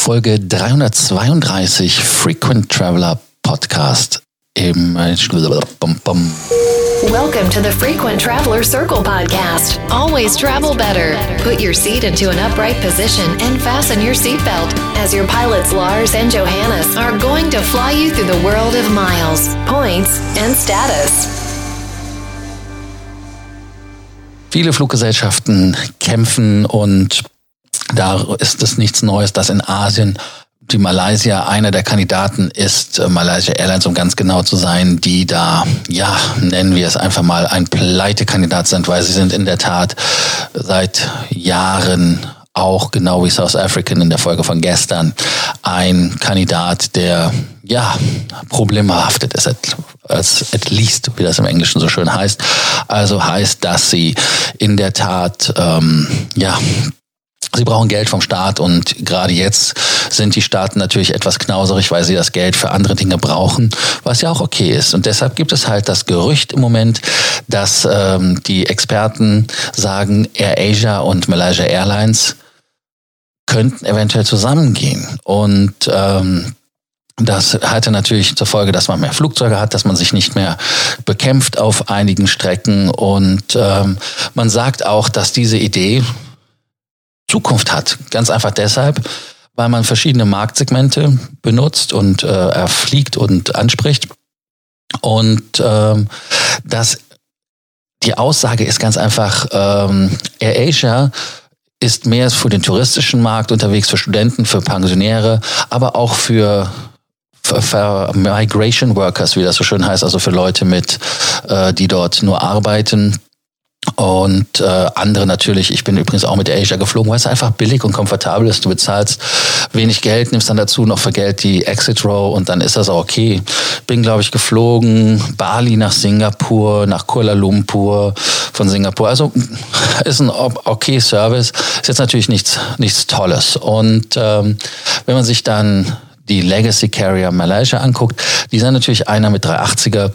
Folge 332 Frequent Traveler Podcast im Welcome to the Frequent Traveler Circle podcast. Always travel better. Put your seat into an upright position and fasten your seatbelt as your pilots Lars and Johannes are going to fly you through the world of miles, points and status. Viele Fluggesellschaften kämpfen und da ist es nichts Neues, dass in Asien die Malaysia einer der Kandidaten ist, äh, Malaysia Airlines, um ganz genau zu sein, die da, ja, nennen wir es einfach mal, ein Pleitekandidat sind, weil sie sind in der Tat seit Jahren auch genau wie South African in der Folge von gestern ein Kandidat, der ja problembehaftet ist, als at least, wie das im Englischen so schön heißt. Also heißt, dass sie in der Tat ähm, ja Sie brauchen Geld vom Staat und gerade jetzt sind die Staaten natürlich etwas knauserig, weil sie das Geld für andere Dinge brauchen, was ja auch okay ist. Und deshalb gibt es halt das Gerücht im Moment, dass ähm, die Experten sagen, Air Asia und Malaysia Airlines könnten eventuell zusammengehen. Und ähm, das hatte natürlich zur Folge, dass man mehr Flugzeuge hat, dass man sich nicht mehr bekämpft auf einigen Strecken. Und ähm, man sagt auch, dass diese Idee, Zukunft hat. Ganz einfach deshalb, weil man verschiedene Marktsegmente benutzt und äh, erfliegt und anspricht. Und ähm, das die Aussage ist ganz einfach, ähm, Air Asia ist mehr für den touristischen Markt unterwegs, für Studenten, für Pensionäre, aber auch für für Migration Workers, wie das so schön heißt, also für Leute mit, äh, die dort nur arbeiten und äh, andere natürlich, ich bin übrigens auch mit Asia geflogen, weil es einfach billig und komfortabel ist. Du bezahlst wenig Geld, nimmst dann dazu noch für Geld die Exit Row und dann ist das auch okay. Bin, glaube ich, geflogen, Bali nach Singapur, nach Kuala Lumpur von Singapur. Also ist ein okay Service. Ist jetzt natürlich nichts, nichts Tolles. Und ähm, wenn man sich dann die Legacy Carrier Malaysia anguckt, die sind natürlich einer mit 380er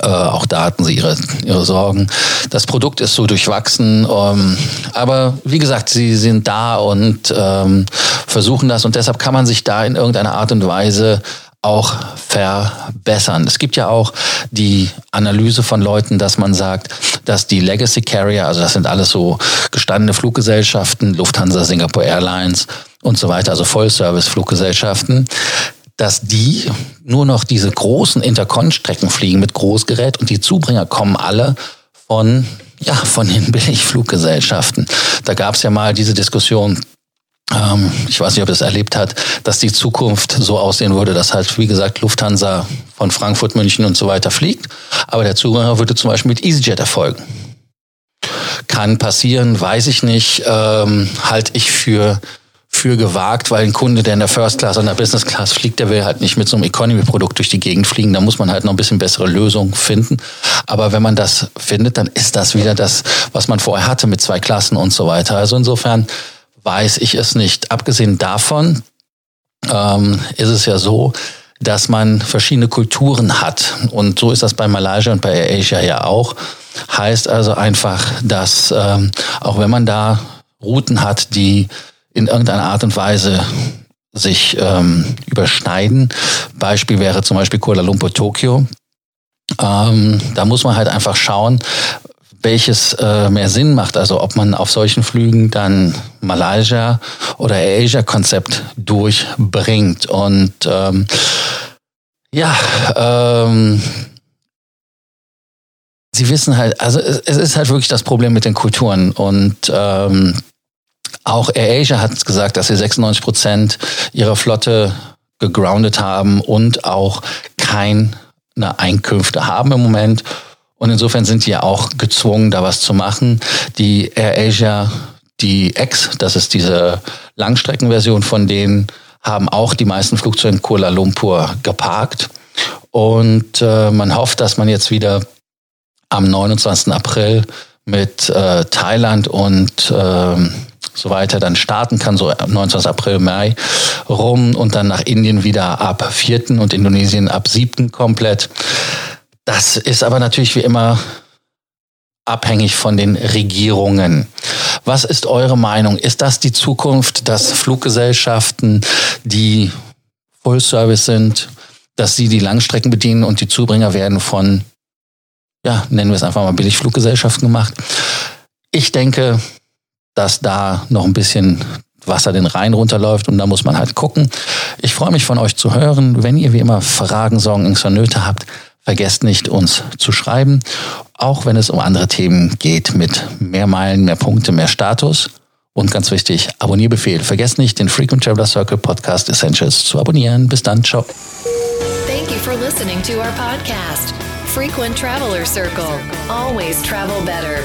äh, auch da hatten sie ihre, ihre Sorgen. Das Produkt ist so durchwachsen. Ähm, aber wie gesagt, sie sind da und ähm, versuchen das. Und deshalb kann man sich da in irgendeiner Art und Weise auch verbessern. Es gibt ja auch die Analyse von Leuten, dass man sagt, dass die Legacy Carrier, also das sind alles so gestandene Fluggesellschaften, Lufthansa, Singapore Airlines und so weiter, also Vollservice-Fluggesellschaften, dass die nur noch diese großen Intercon-Strecken fliegen mit Großgerät und die Zubringer kommen alle von, ja, von den Billigfluggesellschaften. Da gab es ja mal diese Diskussion, ähm, ich weiß nicht, ob ihr es erlebt hat, dass die Zukunft so aussehen würde, dass halt, wie gesagt, Lufthansa von Frankfurt, München und so weiter fliegt, aber der Zubringer würde zum Beispiel mit EasyJet erfolgen. Kann passieren, weiß ich nicht, ähm, halte ich für für gewagt, weil ein Kunde, der in der First Class oder in der Business Class fliegt, der will halt nicht mit so einem Economy-Produkt durch die Gegend fliegen. Da muss man halt noch ein bisschen bessere Lösungen finden. Aber wenn man das findet, dann ist das wieder das, was man vorher hatte mit zwei Klassen und so weiter. Also insofern weiß ich es nicht. Abgesehen davon ähm, ist es ja so, dass man verschiedene Kulturen hat. Und so ist das bei Malaysia und bei AirAsia ja auch. Heißt also einfach, dass ähm, auch wenn man da Routen hat, die in irgendeiner Art und Weise sich ähm, überschneiden. Beispiel wäre zum Beispiel Kuala Lumpur, Tokio. Ähm, da muss man halt einfach schauen, welches äh, mehr Sinn macht. Also ob man auf solchen Flügen dann Malaysia oder Asia-Konzept durchbringt. Und ähm, ja, ähm, sie wissen halt, also es, ist halt wirklich das Problem mit den Kulturen. Und ähm, auch AirAsia hat gesagt, dass sie 96 Prozent ihrer Flotte gegroundet haben und auch keine Einkünfte haben im Moment. Und insofern sind die ja auch gezwungen, da was zu machen. Die AirAsia, die X, das ist diese Langstreckenversion von denen, haben auch die meisten Flugzeuge in Kuala Lumpur geparkt. Und äh, man hofft, dass man jetzt wieder am 29. April mit äh, Thailand und ähm, so weiter dann starten kann, so 19. April, Mai rum und dann nach Indien wieder ab 4. und Indonesien ab 7. komplett. Das ist aber natürlich wie immer abhängig von den Regierungen. Was ist eure Meinung? Ist das die Zukunft, dass Fluggesellschaften, die Full Service sind, dass sie die Langstrecken bedienen und die Zubringer werden von, ja, nennen wir es einfach mal Billigfluggesellschaften gemacht? Ich denke, dass da noch ein bisschen Wasser den Rhein runterläuft und da muss man halt gucken. Ich freue mich von euch zu hören. Wenn ihr wie immer Fragen, Sorgen, Ängste und Nöte habt, vergesst nicht, uns zu schreiben. Auch wenn es um andere Themen geht mit mehr Meilen, mehr Punkte, mehr Status. Und ganz wichtig, Abonnierbefehl. Vergesst nicht, den Frequent Traveler Circle Podcast Essentials zu abonnieren. Bis dann, ciao. Thank you for listening to our podcast, Frequent Traveler Circle. Always travel better.